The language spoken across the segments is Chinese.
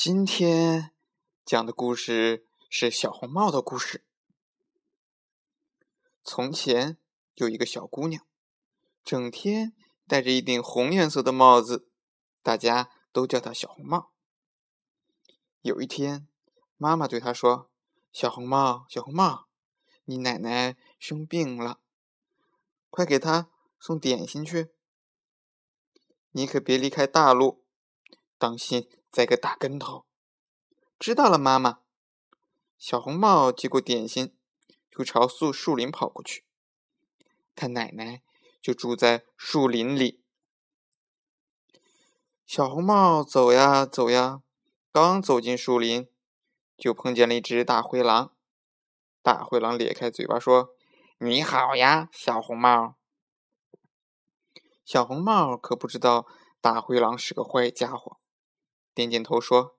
今天讲的故事是小红帽的故事。从前有一个小姑娘，整天戴着一顶红颜色的帽子，大家都叫她小红帽。有一天，妈妈对她说：“小红帽，小红帽，你奶奶生病了，快给她送点心去。你可别离开大路，当心。”栽个大跟头，知道了，妈妈。小红帽接过点心，就朝树树林跑过去。他奶奶就住在树林里。小红帽走呀走呀，刚走进树林，就碰见了一只大灰狼。大灰狼咧开嘴巴说：“你好呀，小红帽。”小红帽可不知道大灰狼是个坏家伙。点点头说：“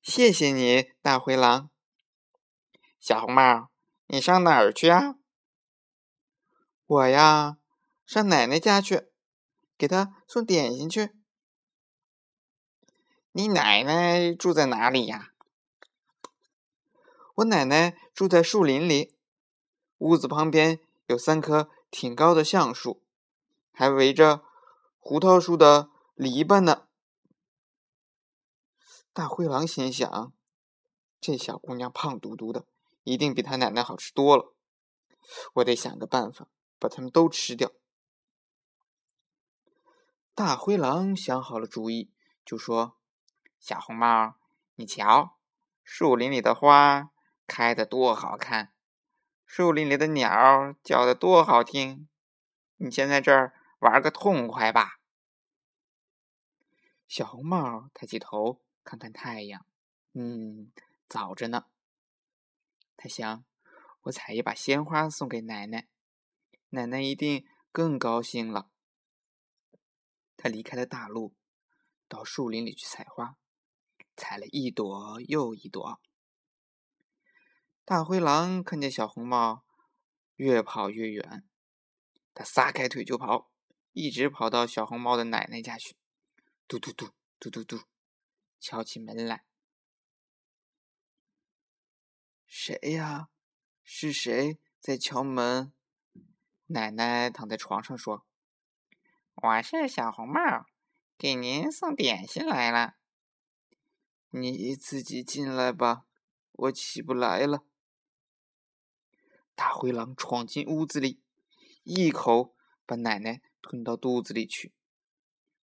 谢谢你，大灰狼。”小红帽，你上哪儿去啊？我呀，上奶奶家去，给她送点心去。你奶奶住在哪里呀？我奶奶住在树林里，屋子旁边有三棵挺高的橡树，还围着胡桃树的篱笆呢。大灰狼心想：“这小姑娘胖嘟嘟的，一定比她奶奶好吃多了。我得想个办法把他们都吃掉。”大灰狼想好了主意，就说：“小红帽，你瞧，树林里的花开的多好看，树林里的鸟叫的多好听，你先在这儿玩个痛快吧。”小红帽抬起头。看看太阳，嗯，早着呢。他想，我采一把鲜花送给奶奶，奶奶一定更高兴了。他离开了大路，到树林里去采花，采了一朵又一朵。大灰狼看见小红帽越跑越远，他撒开腿就跑，一直跑到小红帽的奶奶家去。嘟嘟嘟，嘟嘟嘟。敲起门来，谁呀？是谁在敲门？奶奶躺在床上说：“我是小红帽，给您送点心来了。你自己进来吧，我起不来了。”大灰狼闯进屋子里，一口把奶奶吞到肚子里去，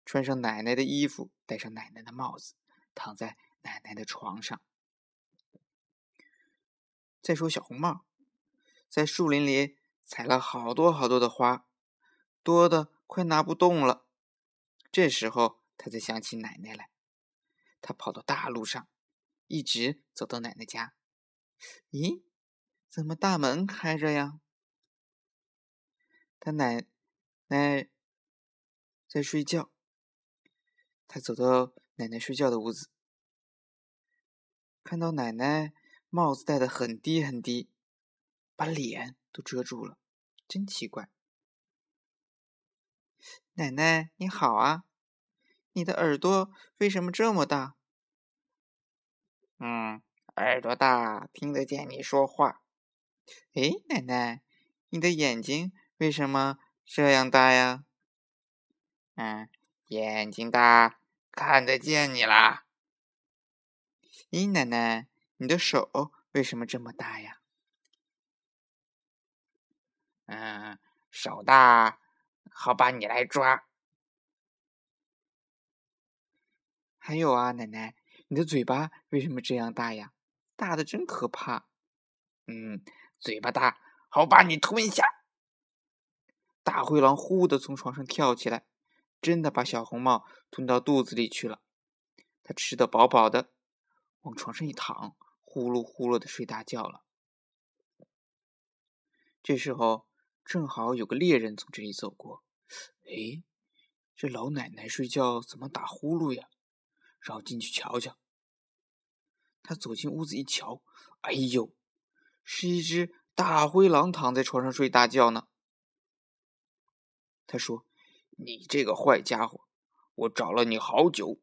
穿上奶奶的衣服，戴上奶奶的帽子。躺在奶奶的床上。再说小红帽，在树林里采了好多好多的花，多的快拿不动了。这时候，他才想起奶奶来。他跑到大路上，一直走到奶奶家。咦，怎么大门开着呀？他奶奶在睡觉。他走到。奶奶睡觉的屋子，看到奶奶帽子戴的很低很低，把脸都遮住了，真奇怪。奶奶你好啊，你的耳朵为什么这么大？嗯，耳朵大听得见你说话。哎，奶奶，你的眼睛为什么这样大呀？嗯，眼睛大。看得见你啦！咦，奶奶，你的手为什么这么大呀？嗯，手大，好把你来抓。还有啊，奶奶，你的嘴巴为什么这样大呀？大的真可怕。嗯，嘴巴大，好把你吞下。大灰狼呼的从床上跳起来。真的把小红帽吞到肚子里去了，他吃得饱饱的，往床上一躺，呼噜呼噜的睡大觉了。这时候正好有个猎人从这里走过，哎，这老奶奶睡觉怎么打呼噜呀？然后进去瞧瞧。他走进屋子一瞧，哎呦，是一只大灰狼躺在床上睡大觉呢。他说。你这个坏家伙，我找了你好久，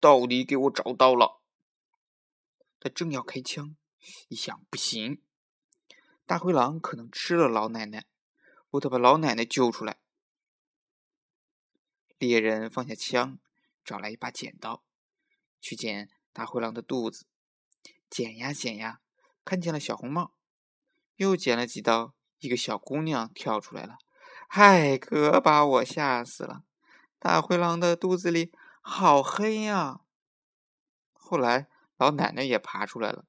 到底给我找到了。他正要开枪，一想不行，大灰狼可能吃了老奶奶，我得把老奶奶救出来。猎人放下枪，找来一把剪刀，去剪大灰狼的肚子。剪呀剪呀，看见了小红帽，又剪了几刀，一个小姑娘跳出来了。嗨，可把我吓死了！大灰狼的肚子里好黑呀。后来老奶奶也爬出来了，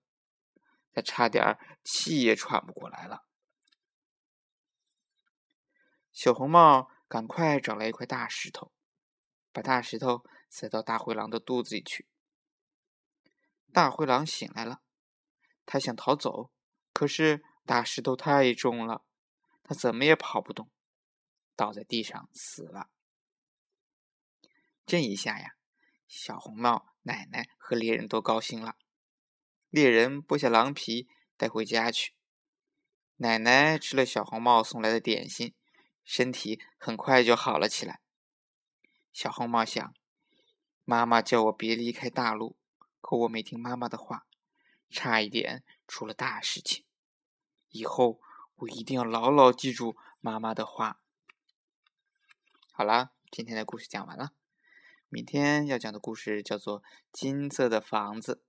她差点气也喘不过来了。小红帽赶快找来一块大石头，把大石头塞到大灰狼的肚子里去。大灰狼醒来了，他想逃走，可是大石头太重了，他怎么也跑不动，倒在地上死了。这一下呀，小红帽、奶奶和猎人都高兴了。猎人剥下狼皮带回家去，奶奶吃了小红帽送来的点心，身体很快就好了起来。小红帽想：妈妈叫我别离开大陆。可我没听妈妈的话，差一点出了大事情。以后我一定要牢牢记住妈妈的话。好啦，今天的故事讲完了。明天要讲的故事叫做《金色的房子》。